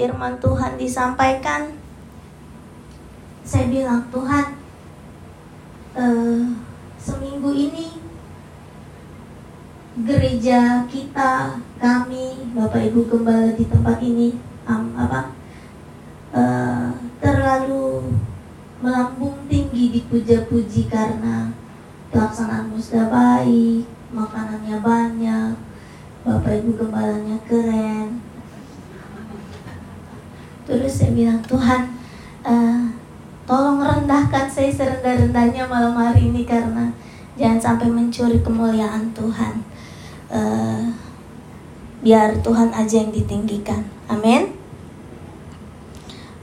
firman Tuhan disampaikan, saya bilang Tuhan, uh, seminggu ini gereja kita, kami, Bapak Ibu Gembala di tempat ini, um, apa, uh, terlalu melambung tinggi dipuja-puji karena pelaksanaan musda baik, makanannya banyak, Bapak Ibu Gembalanya keren. Terus saya bilang, Tuhan, uh, tolong rendahkan saya serendah-rendahnya malam hari ini karena jangan sampai mencuri kemuliaan Tuhan uh, biar Tuhan aja yang ditinggikan. Amin.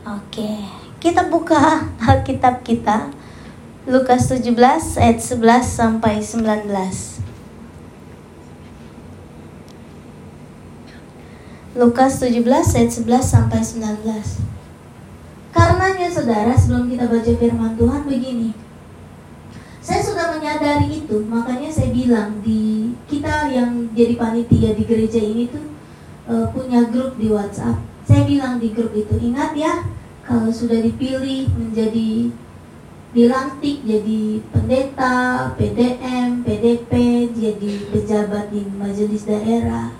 Oke, kita buka Alkitab kita Lukas 17 ayat 11 sampai 19. Lukas 17 ayat 11 sampai 19. Karenanya saudara, sebelum kita baca firman Tuhan begini. Saya sudah menyadari itu, makanya saya bilang di kita yang jadi panitia di gereja ini tuh uh, punya grup di WhatsApp. Saya bilang di grup itu, ingat ya, kalau sudah dipilih menjadi dilantik jadi pendeta, PDM, PDP, jadi pejabat di majelis daerah.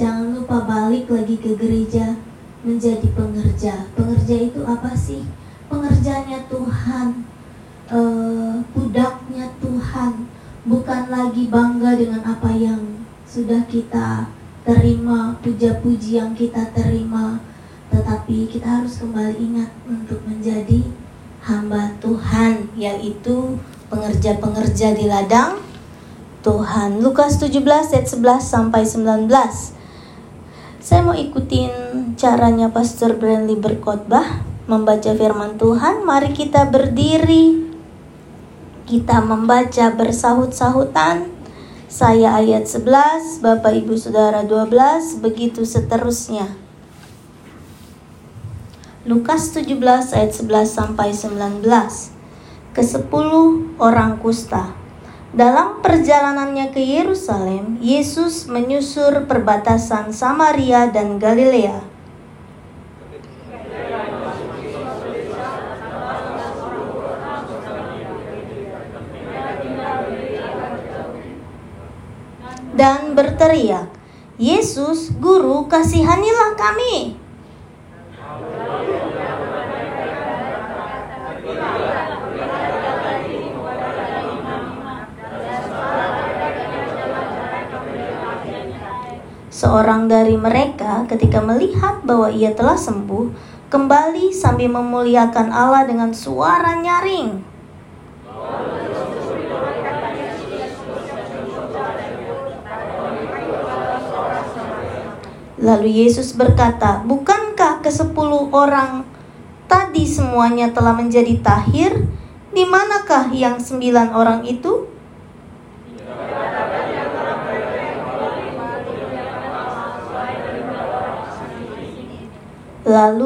Jangan lupa balik lagi ke gereja menjadi pengerja. Pengerja itu apa sih? Pengerjanya Tuhan uh, budaknya Tuhan bukan lagi bangga dengan apa yang sudah kita terima puja-puji yang kita terima tetapi kita harus kembali ingat untuk menjadi hamba Tuhan yaitu pengerja-pengerja di ladang Tuhan Lukas 17 ayat 11 sampai 19 saya mau ikutin caranya Pastor Brandly berkhotbah membaca firman Tuhan mari kita berdiri kita membaca bersahut-sahutan. Saya ayat 11, Bapak Ibu Saudara 12, begitu seterusnya. Lukas 17 ayat 11 sampai 19. Kesepuluh orang kusta. Dalam perjalanannya ke Yerusalem, Yesus menyusur perbatasan Samaria dan Galilea. dan berteriak, Yesus, Guru, kasihanilah kami. Seorang dari mereka ketika melihat bahwa ia telah sembuh, kembali sambil memuliakan Allah dengan suara nyaring. Lalu Yesus berkata, "Bukankah ke sepuluh orang tadi semuanya telah menjadi tahir? Di manakah yang sembilan orang itu?"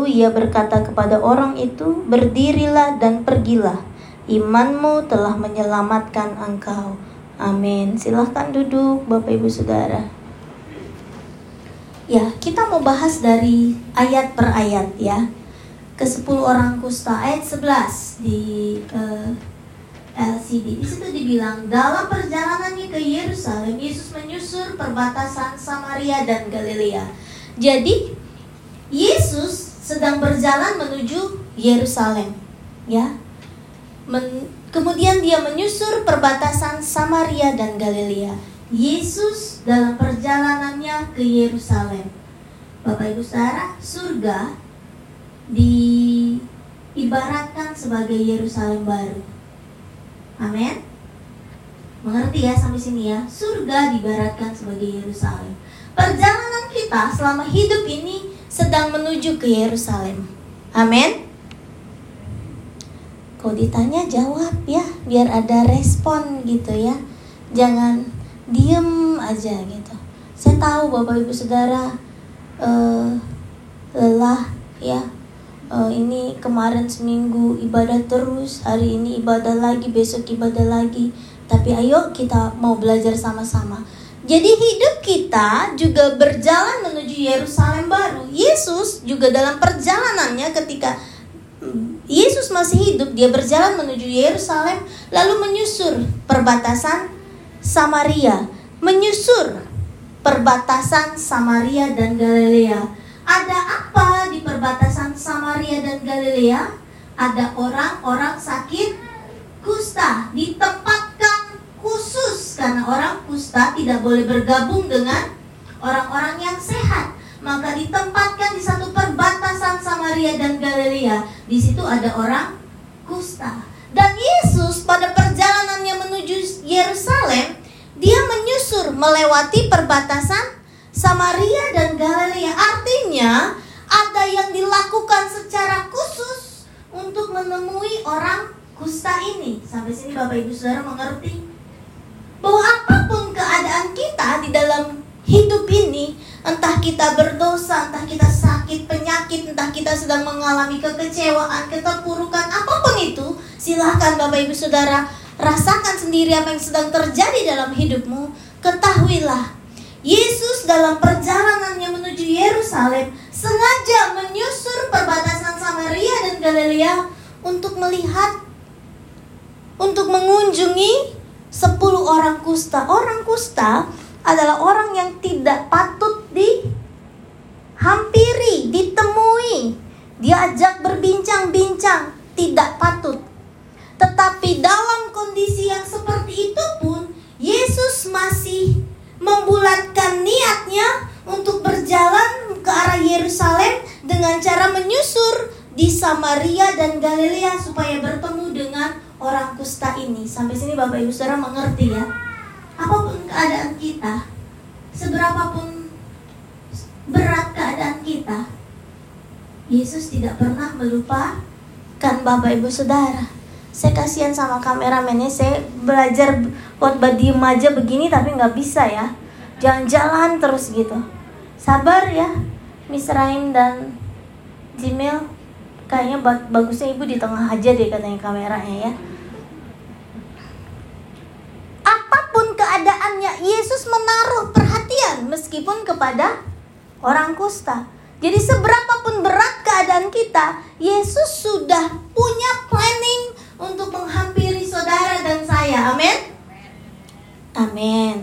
Ia berkata kepada orang itu, "Berdirilah dan pergilah. Imanmu telah menyelamatkan engkau." Amin. Silahkan duduk, Bapak Ibu Saudara. Ya, kita mau bahas dari ayat per ayat ya. Ke 10 orang kusta ayat 11 di uh, eh, LCD. Di situ dibilang dalam perjalanannya ke Yerusalem, Yesus menyusur perbatasan Samaria dan Galilea. Jadi Yesus sedang berjalan menuju Yerusalem, ya. Men kemudian dia menyusur perbatasan Samaria dan Galilea. Yesus dalam perjalanannya ke Yerusalem. Bapak Ibu Saudara, surga diibaratkan sebagai Yerusalem baru. Amin. Mengerti ya sampai sini ya? Surga diibaratkan sebagai Yerusalem. Perjalanan kita selama hidup ini sedang menuju ke Yerusalem. Amin. Kau ditanya jawab ya, biar ada respon gitu ya. Jangan diem aja gitu saya tahu bapak ibu saudara uh, lelah ya uh, ini kemarin seminggu ibadah terus hari ini ibadah lagi besok ibadah lagi tapi ayo kita mau belajar sama-sama jadi hidup kita juga berjalan menuju Yerusalem baru. Yesus juga dalam perjalanannya ketika Yesus masih hidup, dia berjalan menuju Yerusalem lalu menyusur perbatasan Samaria, menyusur perbatasan Samaria dan Galilea. Ada apa di perbatasan Samaria dan Galilea? Ada orang-orang sakit kusta ditempatkan khusus karena orang kusta tidak boleh bergabung dengan orang-orang yang sehat. Maka ditempatkan di satu perbatasan Samaria dan Galilea. Di situ ada orang kusta. Dan Yesus pada perjalanannya menuju Yerusalem, dia menyusur melewati perbatasan Samaria dan Galilea. Artinya, ada yang dilakukan secara khusus untuk menemui orang kusta ini. Sampai sini Bapak Ibu Saudara mengerti bahwa apa pun keadaan kita di dalam hidup ini, entah kita berdosa, entah kita sakit, penyakit, entah kita sedang mengalami kekecewaan, keterpurukan, apa pun itu, silahkan Bapak Ibu Saudara rasakan sendiri apa yang sedang terjadi dalam hidupmu. Ketahuilah, Yesus dalam perjalanannya menuju Yerusalem sengaja menyusur perbatasan Samaria dan Galilea untuk melihat, untuk mengunjungi 10 orang kusta. Orang kusta adalah orang yang tidak patut dihampiri, ditemui, diajak berbincang-bincang, tidak patut. Tetapi dalam kondisi yang seperti itu pun Yesus masih membulatkan niatnya untuk berjalan ke arah Yerusalem dengan cara menyusur di Samaria dan Galilea supaya bertemu dengan orang kusta ini. Sampai sini Bapak Ibu Saudara mengerti ya apa pun keadaan kita, seberapapun berat keadaan kita, Yesus tidak pernah melupakan Bapak Ibu Saudara. Saya kasihan sama kameramennya, saya belajar buat diem aja begini tapi nggak bisa ya. Jangan jalan terus gitu. Sabar ya, Miss Raim dan Jimil. Kayaknya bagusnya ibu di tengah aja deh katanya kameranya ya. Yesus menaruh perhatian meskipun kepada orang kusta. Jadi seberapapun berat keadaan kita, Yesus sudah punya planning untuk menghampiri saudara dan saya. Amin. Amin.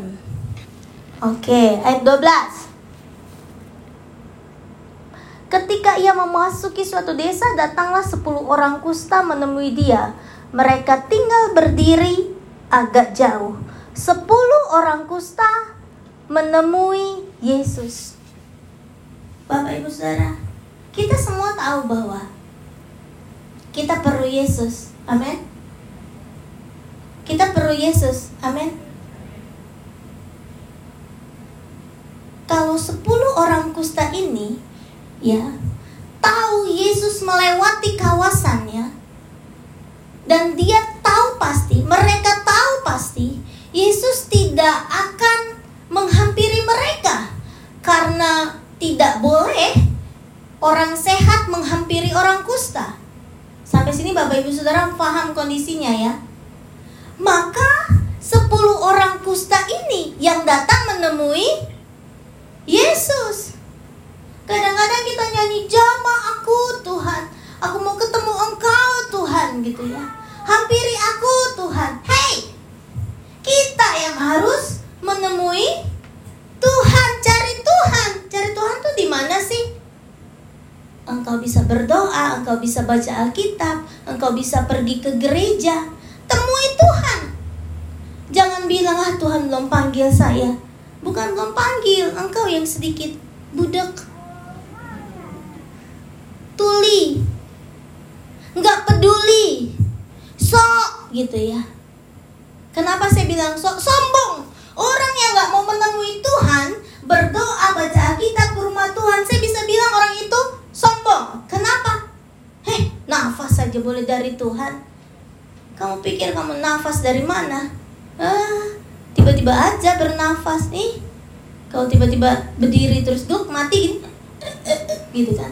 Oke, ayat 12. Ketika ia memasuki suatu desa, datanglah sepuluh orang kusta menemui dia. Mereka tinggal berdiri agak jauh sepuluh orang kusta menemui Yesus. Bapak Ibu Saudara, kita semua tahu bahwa kita perlu Yesus. Amin. Kita perlu Yesus. Amin. Kalau sepuluh orang kusta ini ya tahu Yesus melewati kawasannya dan dia tahu pasti, mereka tahu pasti Yesus tidak akan menghampiri mereka karena tidak boleh orang sehat menghampiri orang kusta. Sampai sini Bapak Ibu Saudara paham kondisinya ya. Maka 10 orang kusta ini yang datang menemui Yesus. Kadang-kadang kita nyanyi jama aku Tuhan. Aku mau ketemu engkau Tuhan gitu ya. Hampiri aku Tuhan. Hey, kita yang harus menemui Tuhan, cari Tuhan. Cari Tuhan tuh di mana sih? Bisa berdoa, engkau bisa baca Alkitab, engkau bisa pergi ke gereja. Temui Tuhan. Jangan bilang, ah Tuhan belum panggil saya. Bukan belum panggil, engkau yang sedikit budak. Tuli. Nggak peduli. Sok gitu ya Kenapa saya bilang so sombong? Orang yang nggak mau menemui Tuhan, berdoa, baca Alkitab ke rumah Tuhan, saya bisa bilang orang itu sombong. Kenapa? Heh, nafas saja boleh dari Tuhan. Kamu pikir kamu nafas dari mana? Ah, tiba-tiba aja bernafas nih. Kalau tiba-tiba berdiri terus duduk mati gitu kan.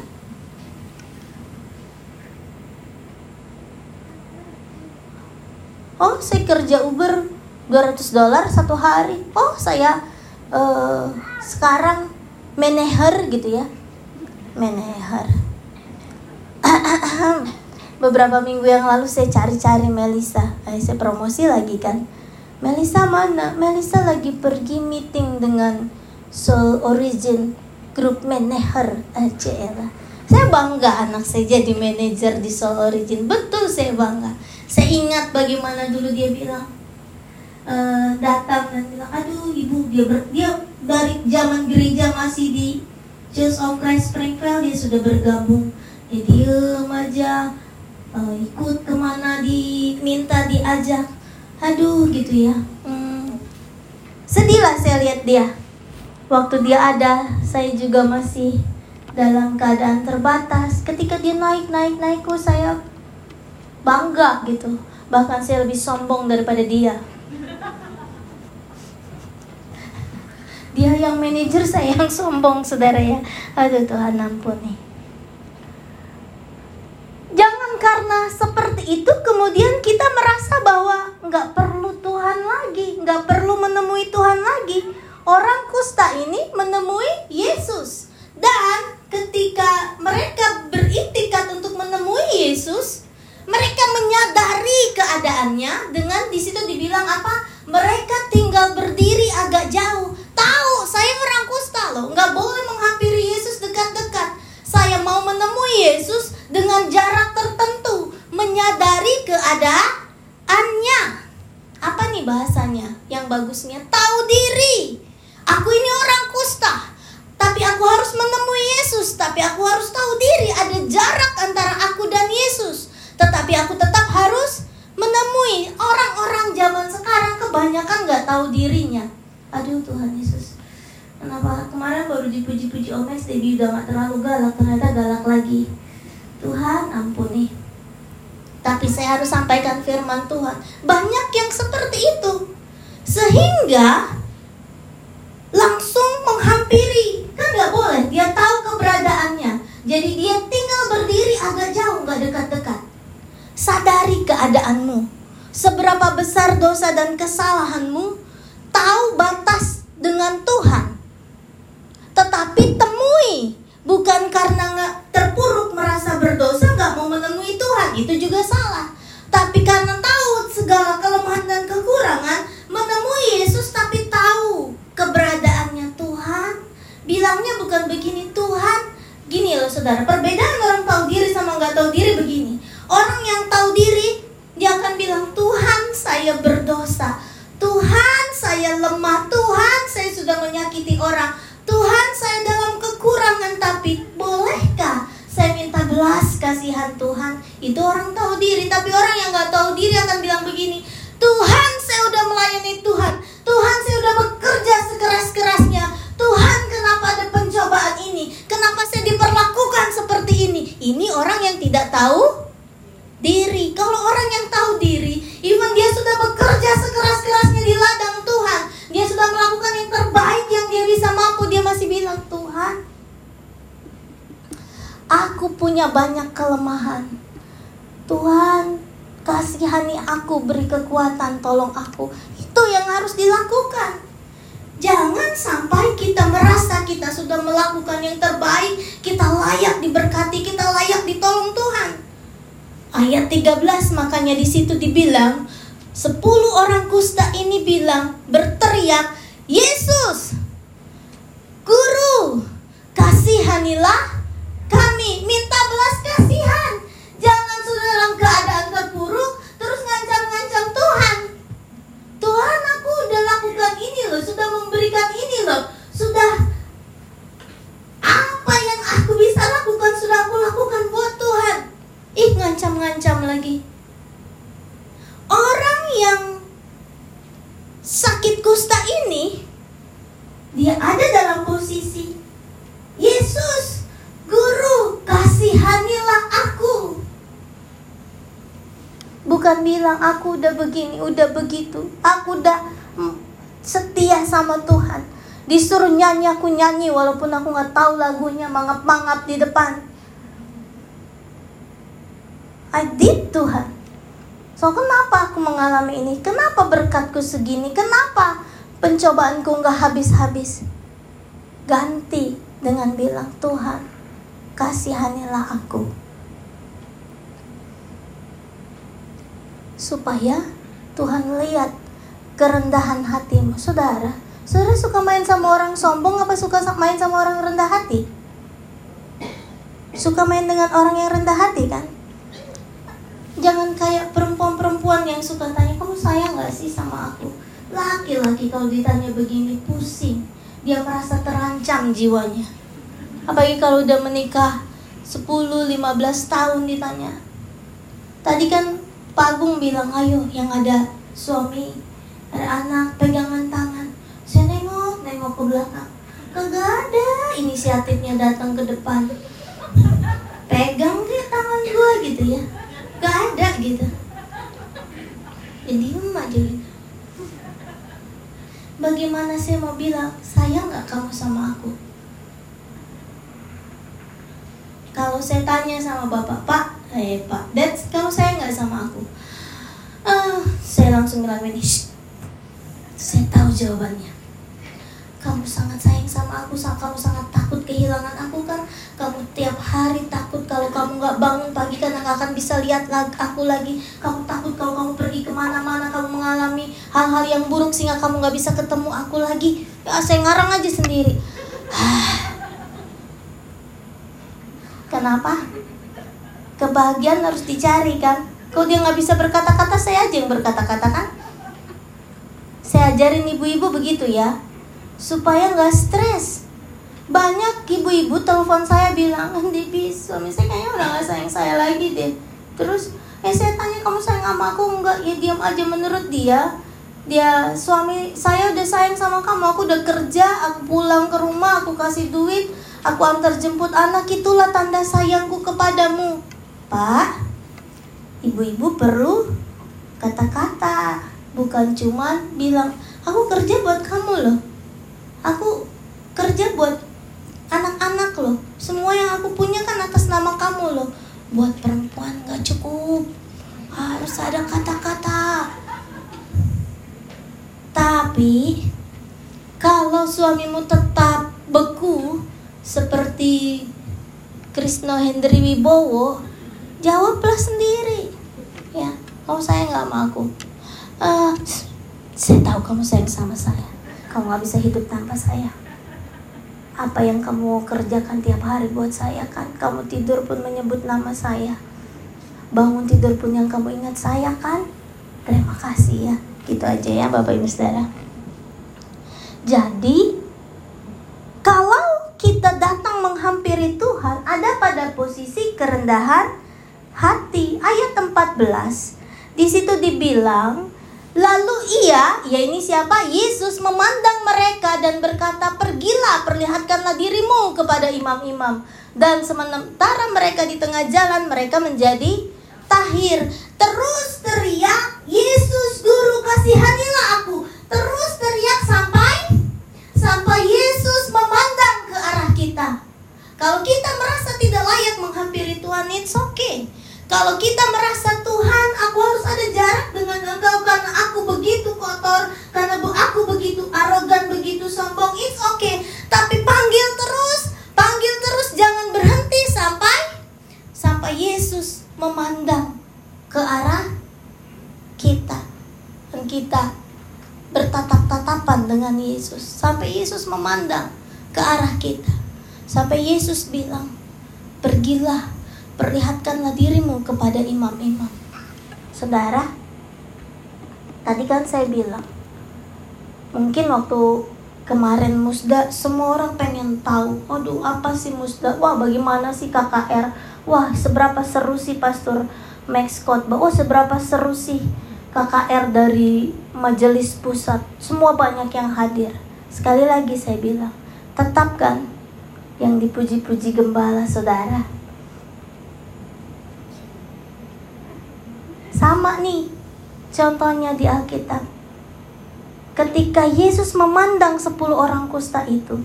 oh saya kerja Uber 200 dolar satu hari oh saya uh, sekarang manager gitu ya manager beberapa minggu yang lalu saya cari-cari Melisa eh, saya promosi lagi kan? Melisa mana? Melisa lagi pergi meeting dengan Soul Origin Group Manager aja eh, saya bangga anak saya jadi manajer di Soul Origin. Betul saya bangga. Saya ingat bagaimana dulu dia bilang uh, datang dan bilang aduh ibu dia ber, dia dari zaman gereja masih di Church of Christ Springfield dia sudah bergabung. Dia diem aja uh, ikut ke mana diminta diajak. Aduh gitu ya. Hmm, sedih lah saya lihat dia. Waktu dia ada saya juga masih dalam keadaan terbatas. Ketika dia naik naik naik kok saya bangga gitu. Bahkan saya lebih sombong daripada dia dia yang manajer saya yang sombong saudara ya. Aduh Tuhan ampuni. Jangan karena seperti itu kemudian kita merasa bahwa nggak perlu Tuhan lagi, nggak perlu menemui Tuhan lagi. Orang kusta ini menemui Yesus. Dan ketika mereka beritikat untuk menemui Yesus, mereka menyadari keadaannya dengan di situ saudara. Perbedaan orang tahu diri sama nggak tahu diri begini. Orang yang tahu diri dia akan bilang Tuhan saya berdosa. Tuhan saya lemah. Tuhan saya sudah menyakiti orang. Tuhan saya dalam kekurangan. Tapi bolehkah saya minta belas kasihan Tuhan? Itu orang tahu diri. Tapi orang yang nggak tahu diri akan bilang begini Tuhan saya udah melayani Tuhan. Tuhan saya udah bekerja sekeras-kerasnya ini orang yang tidak tahu diri kalau orang yang tahu diri even dia sudah bekerja sekeras-kerasnya di ladang Tuhan dia sudah melakukan yang terbaik yang dia bisa mampu. Dia masih bilang, Tuhan, aku punya banyak kelemahan. Tuhan, kasihani aku, beri kekuatan, tolong aku. Itu yang harus dilakukan. Jangan sampai kita merasa kita sudah melakukan yang terbaik, kita layak diberkati, kita layak ditolong Tuhan. Ayat 13 makanya di situ dibilang, Sepuluh orang kusta ini bilang, berteriak, Yesus, Guru, kasihanilah kami, minta belas kasihan. Jangan sudah dalam keadaan terpuruk, terus ngancam-ngancam Tuhan. Tuhan aku udah lakukan ini loh, sudah memberikan ini loh, sudah apa yang aku bisa lakukan sudah aku lakukan buat Tuhan. Ih ngancam-ngancam lagi. Orang yang sakit kusta ini dia ada dalam posisi Yesus, guru, kasihanilah aku. Bukan bilang aku udah begini, udah begitu. Aku udah mm, setia sama Tuhan. Disuruh nyanyi aku nyanyi walaupun aku nggak tahu lagunya mangap-mangap di depan. I did Tuhan. So kenapa aku mengalami ini? Kenapa berkatku segini? Kenapa pencobaanku nggak habis-habis? Ganti dengan bilang, Tuhan, kasihanilah aku. Supaya Tuhan lihat kerendahan hatimu. Saudara, saudara suka main sama orang sombong apa suka main sama orang rendah hati? Suka main dengan orang yang rendah hati kan? Jangan kayak perempuan-perempuan yang suka tanya, kamu sayang gak sih sama aku? Laki-laki kalau ditanya begini pusing. Dia merasa terancam jiwanya. Apalagi kalau udah menikah 10-15 tahun ditanya. Tadi kan Pagung bilang, ayo yang ada suami, ada anak, pegangan tangan. Saya nengok, nengok ke belakang. Kagak ada inisiatifnya datang ke depan. Pegang dia tangan gue gitu ya. Gak ada gitu. Jadi aja gitu. Bagaimana saya mau bilang, sayang gak kamu sama aku? Kalau saya tanya sama bapak, Pak, eh Pak, Dad, kamu sayang gak sama aku? Uh, saya langsung bilang ini, saya tahu jawabannya. Kamu sangat sayang sama aku, kamu sangat takut kehilangan aku kan? Kamu tiap hari takut kalau kamu gak bangun pagi karena gak akan bisa lihat aku lagi. Kamu takut kalau kamu pergi ke mana-mana, kamu mengalami hal-hal yang buruk sehingga kamu gak bisa ketemu aku lagi. Ya, saya ngarang aja sendiri. Kenapa? Kebahagiaan harus dicari kan? Kalau dia nggak bisa berkata-kata, saya aja yang berkata-kata kan? Saya ajarin ibu-ibu begitu ya, supaya nggak stres. Banyak ibu-ibu telepon saya bilang, Debi, suami saya kayaknya udah nggak sayang saya lagi deh. Terus, eh saya tanya kamu sayang sama aku nggak? Ya diam aja menurut dia. Dia suami saya udah sayang sama kamu, aku udah kerja, aku pulang ke rumah, aku kasih duit, aku antar jemput anak, itulah tanda sayangku kepadamu. Pak, ibu-ibu perlu kata-kata, bukan cuma bilang, aku kerja buat kamu loh. Aku kerja buat anak-anak loh. Semua yang aku punya kan atas nama kamu loh. Buat perempuan gak cukup. Harus ada kata-kata. Tapi kalau suamimu tetap beku seperti Krisno Hendri Wibowo, jawablah sendiri. Ya, kamu sayang gak sama aku? Uh, saya tahu kamu sayang sama saya. Kamu gak bisa hidup tanpa saya. Apa yang kamu kerjakan tiap hari buat saya kan? Kamu tidur pun menyebut nama saya. Bangun tidur pun yang kamu ingat saya kan? Terima kasih ya. Gitu aja ya Bapak Ibu Saudara. Jadi kalau kita datang menghampiri Tuhan ada pada posisi kerendahan hati. Ayat 14 di situ dibilang Lalu ia, ya ini siapa? Yesus memandang mereka dan berkata, "Pergilah, perlihatkanlah dirimu kepada imam-imam." Dan sementara mereka di tengah jalan, mereka menjadi tahir. Terus teriak, "Yesus, guru, kasihanilah aku." Terus teriak sampai sampai Yesus memandang ke arah kita. Kalau kita merasa tidak layak menghampiri Tuhan, it's okay. Kalau kita merasa Tuhan, aku harus ada jarak dengan engkau karena aku begitu kotor, karena aku begitu arogan, begitu sombong, it's okay. Tapi panggil terus, panggil terus, jangan berhenti sampai sampai Yesus memandang ke arah kita dan kita bertatap-tatapan dengan Yesus sampai Yesus memandang ke arah kita sampai Yesus bilang pergilah perlihatkanlah dirimu kepada imam-imam. Saudara, tadi kan saya bilang, mungkin waktu kemarin musda semua orang pengen tahu, aduh apa sih musda? Wah bagaimana sih KKR? Wah seberapa seru sih Pastor Max Scott? Wah seberapa seru sih KKR dari majelis pusat? Semua banyak yang hadir. Sekali lagi saya bilang, tetapkan yang dipuji-puji gembala saudara Sama nih contohnya di Alkitab. Ketika Yesus memandang 10 orang kusta itu,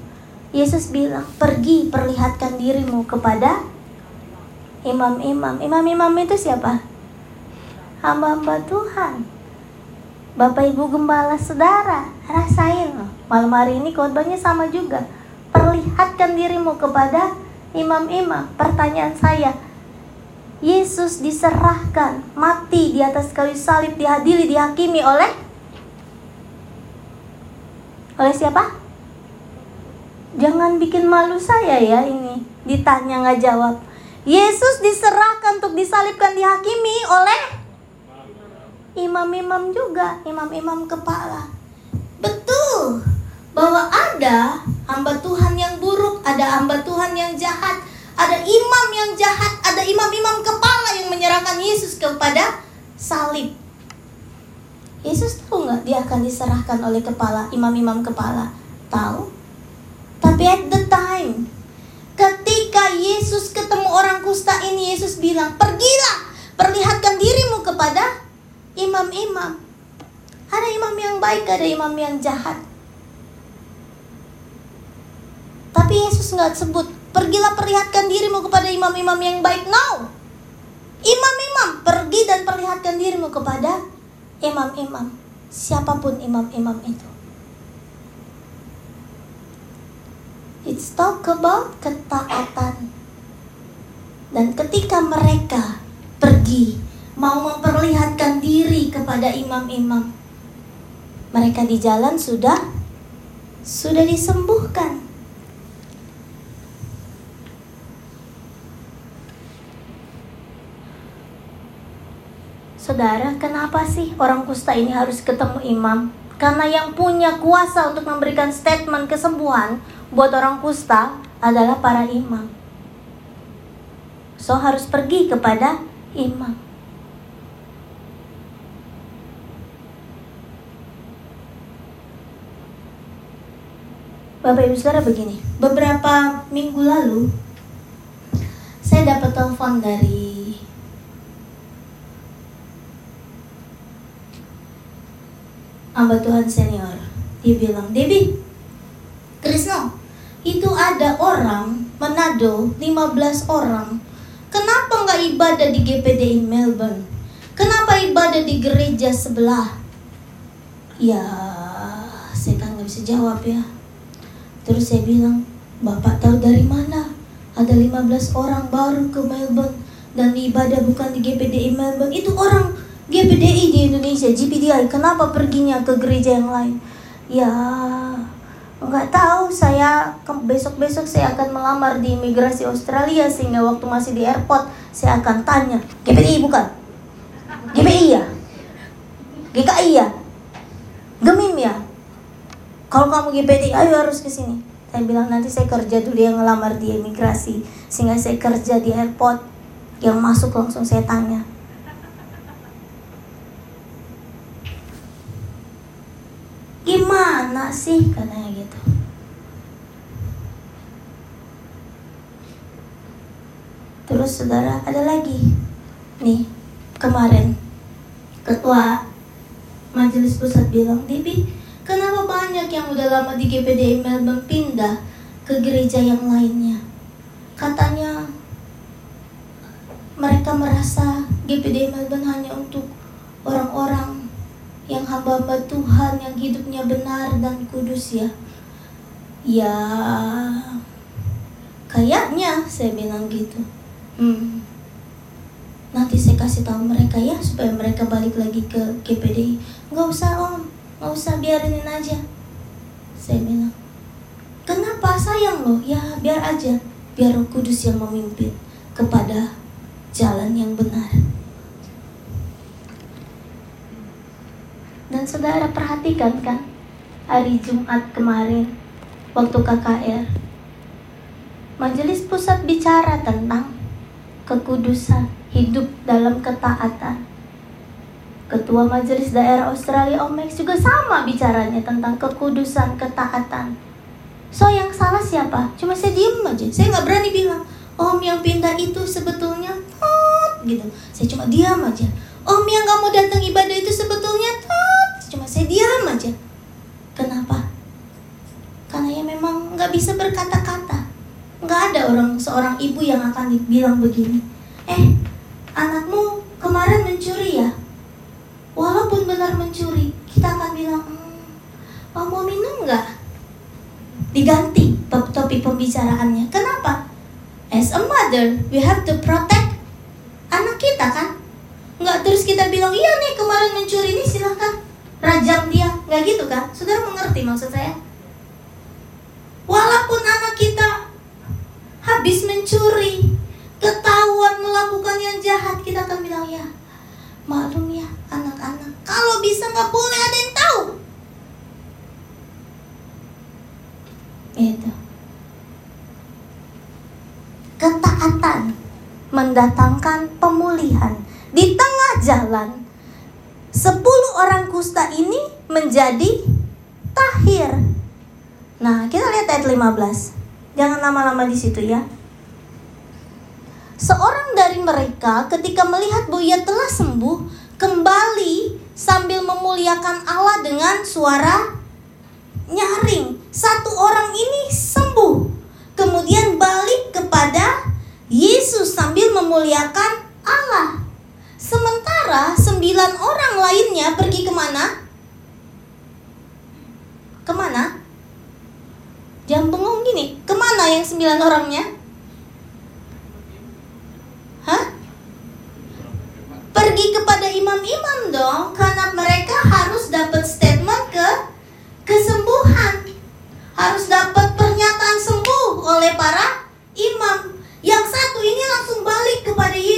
Yesus bilang, pergi perlihatkan dirimu kepada imam-imam. Imam-imam itu siapa? Hamba-hamba Tuhan. Bapak Ibu Gembala Saudara, rasain loh. Malam hari ini khotbahnya sama juga. Perlihat perlihatkan dirimu kepada imam-imam. Pertanyaan saya, Yesus diserahkan, mati di atas kayu salib, dihadiri, dihakimi oleh oleh siapa? Jangan bikin malu saya ya ini, ditanya nggak jawab. Yesus diserahkan untuk disalibkan dihakimi oleh imam-imam juga, imam-imam kepala. Betul bahwa ada hamba Tuhan yang buruk, ada hamba Tuhan yang jahat, ada imam yang jahat, ada imam-imam kepala yang menyerahkan Yesus kepada salib. Yesus tahu nggak dia akan diserahkan oleh kepala imam-imam kepala? Tahu. Tapi at the time, ketika Yesus ketemu orang kusta ini, Yesus bilang, pergilah, perlihatkan dirimu kepada imam-imam. Ada imam yang baik, ada imam yang jahat. Tapi Yesus nggak sebut Pergilah perlihatkan dirimu kepada imam-imam yang baik. No. Imam-imam, pergi dan perlihatkan dirimu kepada imam-imam. Siapa pun imam-imam itu. It's talk about ketaatan. Dan ketika mereka pergi mau memperlihatkan diri kepada imam-imam, mereka di jalan sudah sudah disembuhkan. Saudara, kenapa sih orang kusta ini harus ketemu imam? Karena yang punya kuasa untuk memberikan statement kesembuhan buat orang kusta adalah para imam. So harus pergi kepada imam. Bapak Ibu Saudara begini, beberapa minggu lalu saya dapat telepon dari hamba Tuhan senior. Dia bilang, Debbie, Krisno, itu ada orang Manado 15 orang. Kenapa nggak ibadah di GPD in Melbourne? Kenapa ibadah di gereja sebelah? Ya, saya kan nggak bisa jawab ya. Terus saya bilang, Bapak tahu dari mana? Ada 15 orang baru ke Melbourne dan ibadah bukan di GPD in Melbourne. Itu orang GPDI di Indonesia, GPDI, kenapa perginya ke gereja yang lain? Ya, nggak tahu. Saya besok-besok saya akan melamar di imigrasi Australia sehingga waktu masih di airport saya akan tanya, GPDI bukan? GPI ya? GKI ya? Gemim ya? Kalau kamu GPDI, ayo harus ke sini. Saya bilang nanti saya kerja dulu yang ngelamar di imigrasi sehingga saya kerja di airport yang masuk langsung saya tanya gimana sih katanya gitu terus saudara ada lagi nih kemarin ketua majelis pusat bilang Debbie kenapa banyak yang udah lama di GPD Melbourne pindah ke gereja yang lainnya? Katanya mereka merasa GPD Melbourne hanya untuk orang-orang yang hamba-hamba Tuhan yang hidupnya benar dan kudus ya. Ya kayaknya saya bilang gitu. Hmm. nanti saya kasih tahu mereka ya supaya mereka balik lagi ke GPDI nggak usah om. Nggak usah biarin aja. Saya bilang kenapa? Sayang loh. Ya biar aja. Biar kudus yang memimpin kepada jalan yang benar Dan saudara perhatikan kan hari Jumat kemarin waktu KKR Majelis Pusat bicara tentang kekudusan hidup dalam ketaatan. Ketua Majelis Daerah Australia Omex juga sama bicaranya tentang kekudusan ketaatan. So yang salah siapa? Cuma saya diem aja. Saya nggak berani bilang, Om yang pindah itu sebetulnya gitu. Saya cuma diam aja. Om yang kamu datang ibadah itu sebetulnya cuma saya diam aja kenapa karena ya memang nggak bisa berkata-kata nggak ada orang seorang ibu yang akan bilang begini eh anakmu kemarin mencuri ya walaupun benar mencuri kita akan bilang hmm, mau minum nggak diganti topik pembicaraannya. Kenapa? As a mother, we have to protect anak kita kan? Nggak terus kita bilang, iya nih kemarin mencuri ini silahkan rajam dia. Nggak gitu kan? Saudara mengerti maksud saya? Walaupun anak kita habis mencuri, ketahuan melakukan yang jahat, kita akan bilang ya, maklum ya anak-anak. Kalau bisa nggak boleh ada yang tahu. Itu. Ketaatan mendatangkan pemulihan di tengah jalan. Sepuluh orang kusta ini menjadi tahir. Nah, kita lihat ayat 15. Jangan lama-lama di situ ya. Seorang dari mereka ketika melihat ia telah sembuh, kembali sambil memuliakan Allah dengan suara nyaring. Satu orang ini sembuh, kemudian balik kepada Yesus sambil memuliakan Allah. Sementara sembilan orang lainnya pergi ke mana? Ke mana? Jangan bengong gini. Ke mana yang sembilan orangnya? Hah? Pergi kepada imam-imam dong, karena mereka harus dapat statement ke kesembuhan. Harus dapat pernyataan sembuh oleh para imam. Yang satu ini langsung balik kepada Yesus.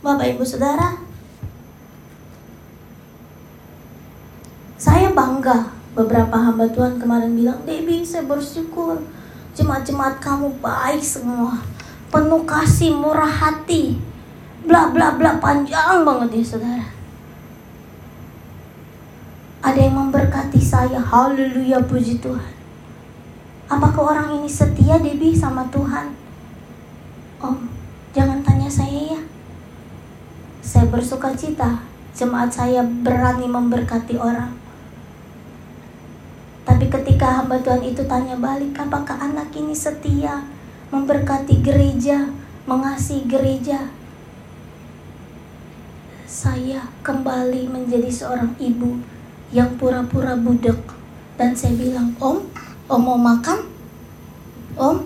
Bapak Ibu Saudara, saya bangga beberapa hamba Tuhan kemarin bilang, Debbie saya bersyukur jemaat-jemaat kamu baik semua, penuh kasih, murah hati, bla bla bla panjang banget ya saudara. Ada yang memberkati saya, haleluya puji Tuhan. Apakah orang ini setia Debbie sama Tuhan? Om, jangan tanya saya ya. Saya bersuka cita, jemaat saya berani memberkati orang. Tapi ketika hamba Tuhan itu tanya balik, apakah anak ini setia memberkati gereja, mengasihi gereja? Saya kembali menjadi seorang ibu yang pura-pura budek dan saya bilang, Om, Om mau makan? Om,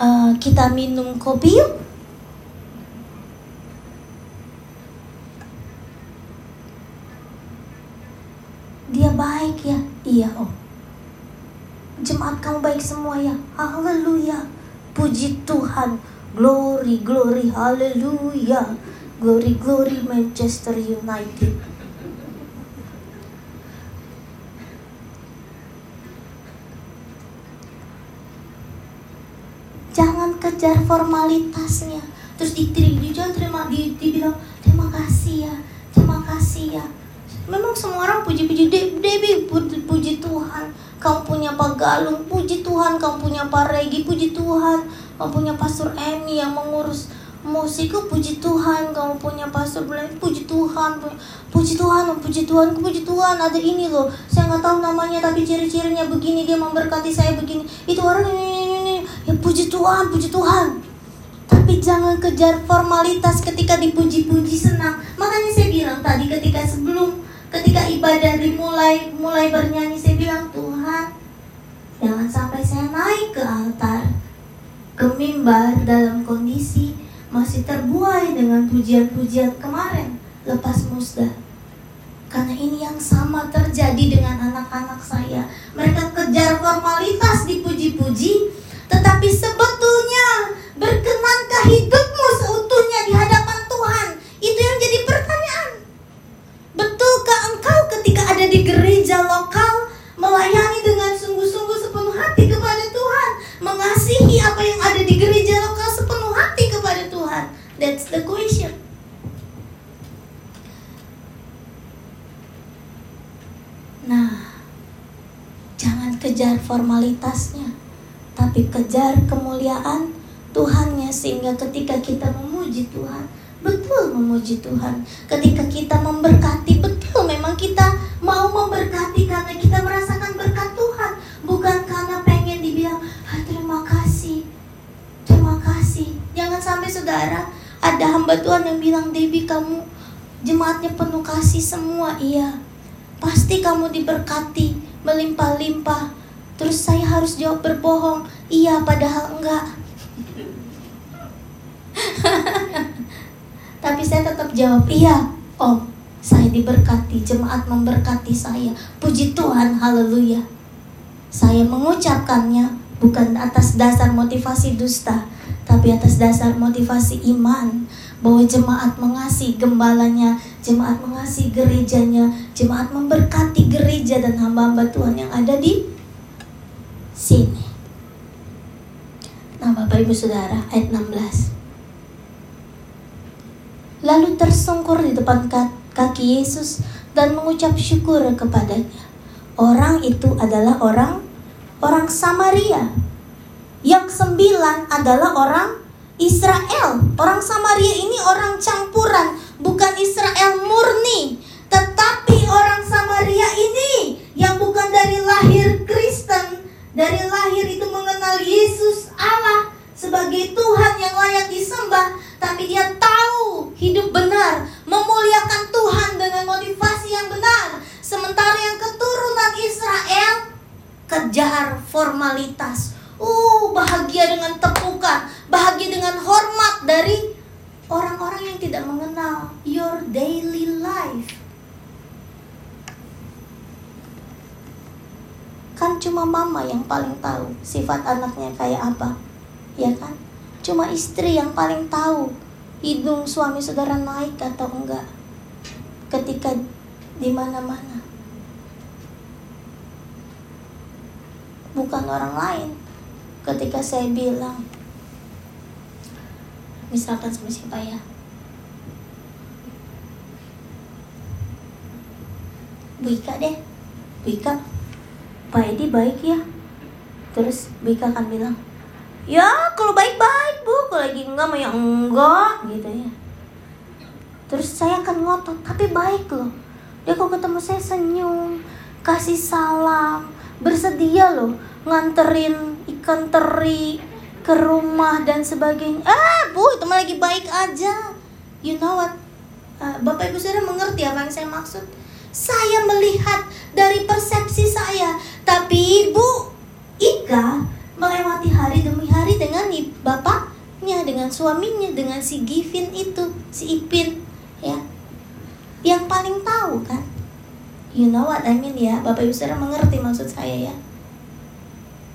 uh, kita minum kopi yuk? Dia baik ya? Iya om. Jemaat kamu baik semua ya? Haleluya. Puji Tuhan. Glory, glory, haleluya. Glory, glory Manchester United. Jangan kejar formalitasnya. Terus diterima, terima, di, dibilang Terima kasih ya Terima kasih ya Memang semua orang puji-puji Debbie puji, puji Tuhan. Kamu punya Pak Galung Puji Tuhan. Kamu punya Pak Regi Puji Tuhan. Kamu punya Pastor Emi yang mengurus musikku puji Tuhan. Kamu punya pastor Blaine puji Tuhan. Puji Tuhan puji Tuhan puji Tuhan. Ada ini loh saya nggak tahu namanya tapi ciri-cirinya begini dia memberkati saya begini. Itu orang ini, ini, ini. ya puji Tuhan puji Tuhan. Tapi jangan kejar formalitas ketika dipuji-puji senang. Makanya saya bilang tadi ketika sebelum ketika ibadah dimulai mulai bernyanyi saya bilang Tuhan Jangan sampai saya naik ke altar, ke mimbar dalam kondisi masih terbuai dengan pujian-pujian kemarin lepas musda. Karena ini yang sama terjadi dengan anak-anak saya. Mereka kejar formalitas dipuji-puji, tetapi sebetulnya berkenankah hidupmu seutuhnya di hadapan That's the question. Nah, jangan kejar formalitasnya, tapi kejar kemuliaan Tuhannya sehingga ketika kita memuji Tuhan, betul memuji Tuhan. Ketika kita memberkati, betul memang kita mau memberkati karena kita merasakan berkat Tuhan, bukan karena pengen dibilang, ah, terima kasih, terima kasih. Jangan sampai saudara ada hamba Tuhan yang bilang, Debbie kamu jemaatnya penuh kasih semua, iya. Pasti kamu diberkati, melimpah-limpah. Terus saya harus jawab berbohong, iya padahal enggak. Tapi saya tetap jawab, iya om, saya diberkati, jemaat memberkati saya. Puji Tuhan, haleluya. Saya mengucapkannya bukan atas dasar motivasi dusta, tapi atas dasar motivasi iman bahwa jemaat mengasihi gembalanya, jemaat mengasihi gerejanya, jemaat memberkati gereja dan hamba-hamba Tuhan yang ada di sini. Nah, Bapak Ibu Saudara, ayat 16 lalu tersungkur di depan kaki Yesus dan mengucap syukur kepadanya. Orang itu adalah orang orang Samaria. Yang sembilan adalah orang Israel. Orang Samaria ini orang campuran, bukan Israel murni. Tetapi orang Samaria ini yang bukan dari lahir Kristen, dari lahir itu mengenal Yesus Allah sebagai Tuhan yang layak disembah, tapi dia tahu hidup benar, memuliakan Tuhan dengan motivasi yang benar. Sementara yang keturunan Israel kejar formalitas. Uh, bahagia dengan tepukan, bahagia dengan hormat dari orang-orang yang tidak mengenal your daily life. Kan cuma mama yang paling tahu sifat anaknya kayak apa. Ya kan? Cuma istri yang paling tahu hidung suami saudara naik atau enggak ketika di mana-mana. Bukan orang lain. Ketika saya bilang, misalkan sama siapa ya? Bu Ika deh, Bu Ika, Pak Edi baik ya. Terus Bu Ika akan bilang, ya kalau baik-baik bu kalau lagi enggak mau yang enggak gitu ya terus saya akan ngotot tapi baik loh dia kalau ketemu saya senyum kasih salam bersedia loh nganterin ikan teri ke rumah dan sebagainya ah bu itu mah lagi baik aja you know what uh, bapak ibu saudara mengerti apa yang saya maksud saya melihat dari persepsi saya tapi ibu Ika melewati hari demi hari dengan bapaknya, dengan suaminya, dengan si Givin itu, si Ipin, ya. Yang paling tahu kan? You know what I mean ya, Bapak Ibu Saudara mengerti maksud saya ya.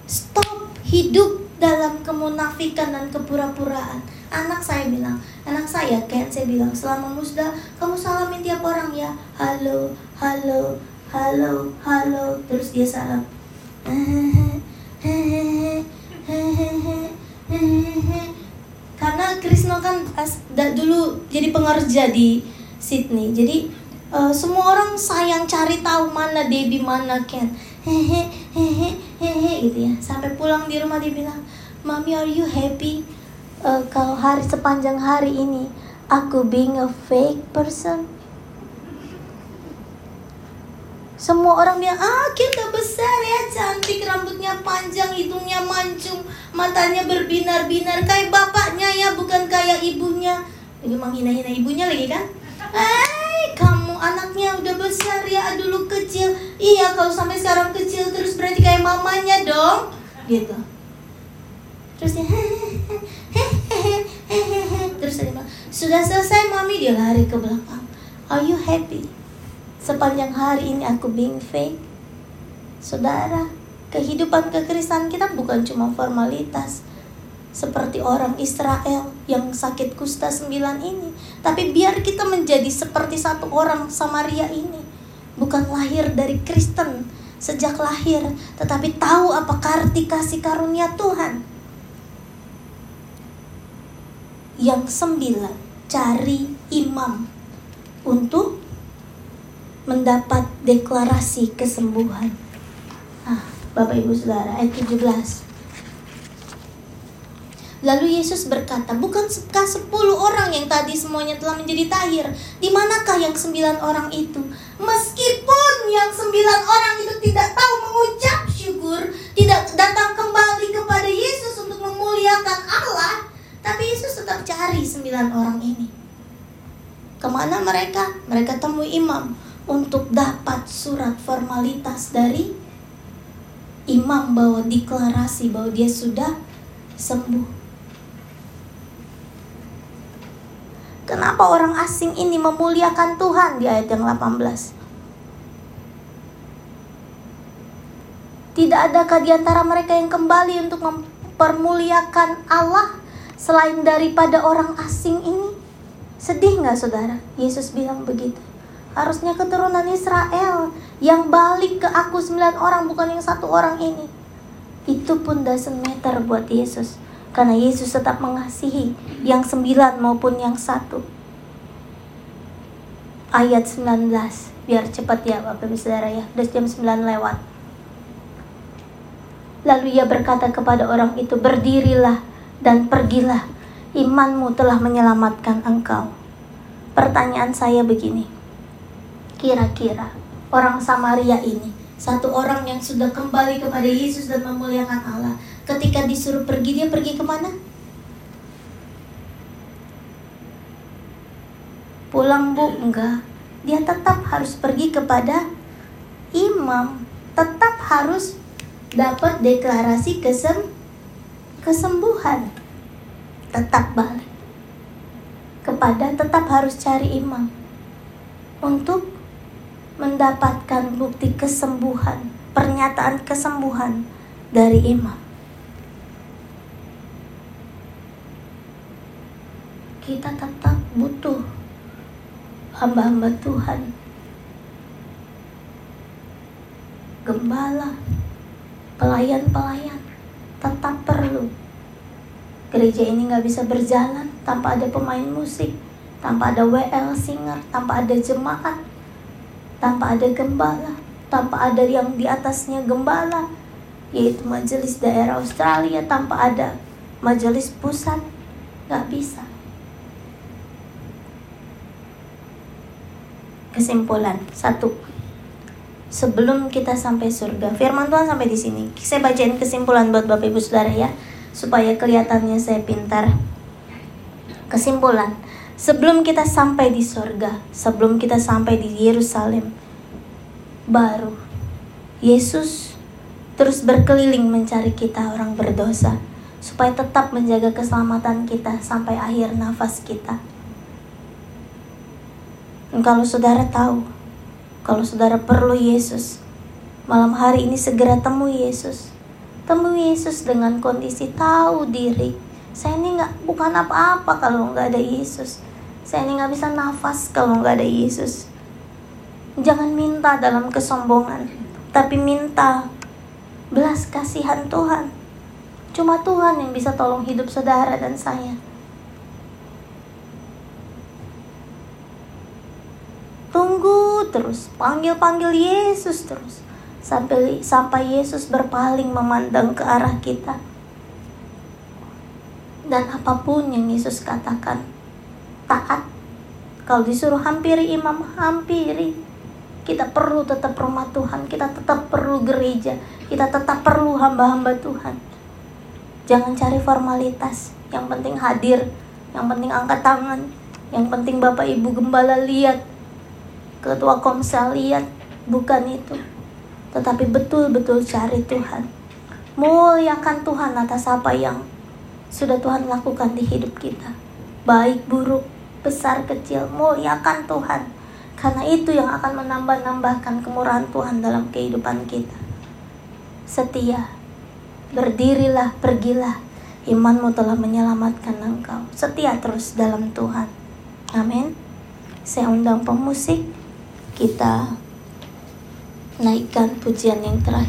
Stop hidup dalam kemunafikan dan kepura-puraan. Anak saya bilang, anak saya Ken saya bilang selama musda kamu salamin tiap orang ya. Halo, halo, halo, halo. Terus dia salam. Karena Krisno kan dulu jadi pengerja di Sydney. Jadi uh, semua orang sayang cari tahu mana Debbie mana Ken. Hehe hehe hehe gitu ya. Sampai pulang di rumah dia bilang, "Mami, are you happy?" Uh, kalau hari sepanjang hari ini aku being a fake person semua orang bilang, ah kita besar ya, cantik, rambutnya panjang, hidungnya mancung, matanya berbinar-binar, kayak bapaknya ya, bukan kayak ibunya. Ini menghina-hina ibunya lagi kan? Kamu anaknya udah besar ya dulu kecil. Iya kalau sampai sekarang kecil terus berarti kayak mamanya dong. Gitu. Terus dia terus dia bilang sudah selesai mami. Dia lari ke belakang. Are you happy? Sepanjang hari ini aku being fake. Saudara kehidupan kekristenan kita bukan cuma formalitas seperti orang Israel yang sakit kusta sembilan ini. Tapi biar kita menjadi seperti satu orang Samaria ini. Bukan lahir dari Kristen sejak lahir, tetapi tahu apa arti kasih karunia Tuhan. Yang sembilan, cari imam untuk mendapat deklarasi kesembuhan. Ah, Bapak Ibu Saudara, ayat 17. Lalu Yesus berkata, bukankah sepuluh orang yang tadi semuanya telah menjadi tahir? Di manakah yang sembilan orang itu? Meskipun yang sembilan orang itu tidak tahu mengucap syukur, tidak datang kembali kepada Yesus untuk memuliakan Allah, tapi Yesus tetap cari sembilan orang ini. Ke mana mereka? Mereka temui imam untuk dapat surat formalitas dari imam bahwa deklarasi bahwa dia sudah sembuh. Kenapa orang asing ini memuliakan Tuhan di ayat yang 18? Tidak adakah di antara mereka yang kembali untuk mempermuliakan Allah selain daripada orang asing ini? Sedih nggak saudara? Yesus bilang begitu. Harusnya keturunan Israel yang balik ke aku sembilan orang bukan yang satu orang ini. Itu pun doesn't matter buat Yesus karena Yesus tetap mengasihi yang sembilan maupun yang satu. Ayat 19, biar cepat ya Bapak Ibu Saudara ya, udah jam 9 lewat. Lalu ia berkata kepada orang itu, berdirilah dan pergilah, imanmu telah menyelamatkan engkau. Pertanyaan saya begini, kira-kira orang Samaria ini, satu orang yang sudah kembali kepada Yesus dan memuliakan Allah, ketika disuruh pergi dia pergi ke mana? Pulang bu, enggak. Dia tetap harus pergi kepada imam. Tetap harus dapat deklarasi kesem kesembuhan. Tetap balik. Kepada tetap harus cari imam. Untuk mendapatkan bukti kesembuhan, pernyataan kesembuhan dari imam. Kita tetap butuh hamba-hamba Tuhan. Gembala, pelayan-pelayan tetap perlu. Gereja ini nggak bisa berjalan tanpa ada pemain musik, tanpa ada WL singer, tanpa ada jemaat, tanpa ada gembala, tanpa ada yang di atasnya gembala, yaitu majelis daerah Australia tanpa ada majelis pusat, nggak bisa. Kesimpulan satu. Sebelum kita sampai surga firman Tuhan sampai di sini. Saya bacain kesimpulan buat bapak ibu saudara ya supaya kelihatannya saya pintar. Kesimpulan sebelum kita sampai di surga sebelum kita sampai di Yerusalem baru Yesus terus berkeliling mencari kita orang berdosa supaya tetap menjaga keselamatan kita sampai akhir nafas kita kalau saudara tahu, kalau saudara perlu Yesus, malam hari ini segera temui Yesus. Temui Yesus dengan kondisi tahu diri. Saya ini nggak bukan apa-apa kalau nggak ada Yesus. Saya ini nggak bisa nafas kalau nggak ada Yesus. Jangan minta dalam kesombongan, tapi minta belas kasihan Tuhan. Cuma Tuhan yang bisa tolong hidup saudara dan saya. Tunggu terus, panggil-panggil Yesus terus. Sampai sampai Yesus berpaling memandang ke arah kita. Dan apa pun yang Yesus katakan, taat. Kalau disuruh hampiri imam, hampiri. Kita perlu tetap rumah Tuhan, kita tetap perlu gereja, kita tetap perlu hamba-hamba Tuhan. Jangan cari formalitas, yang penting hadir, yang penting angkat tangan, yang penting Bapak Ibu Gembala lihat ketua komsel lihat bukan itu. Tetapi betul-betul cari Tuhan. Muliakan Tuhan atas apa yang sudah Tuhan lakukan di hidup kita. Baik buruk besar kecil muliakan Tuhan. Karena itu yang akan menambah-nambahkan kemurahan Tuhan dalam kehidupan kita. Setia berdirilah pergilah. Imanmu telah menyelamatkan engkau. Setia terus dalam Tuhan. Amin. Saya undang pemusik kita naikkan pujian yang terakhir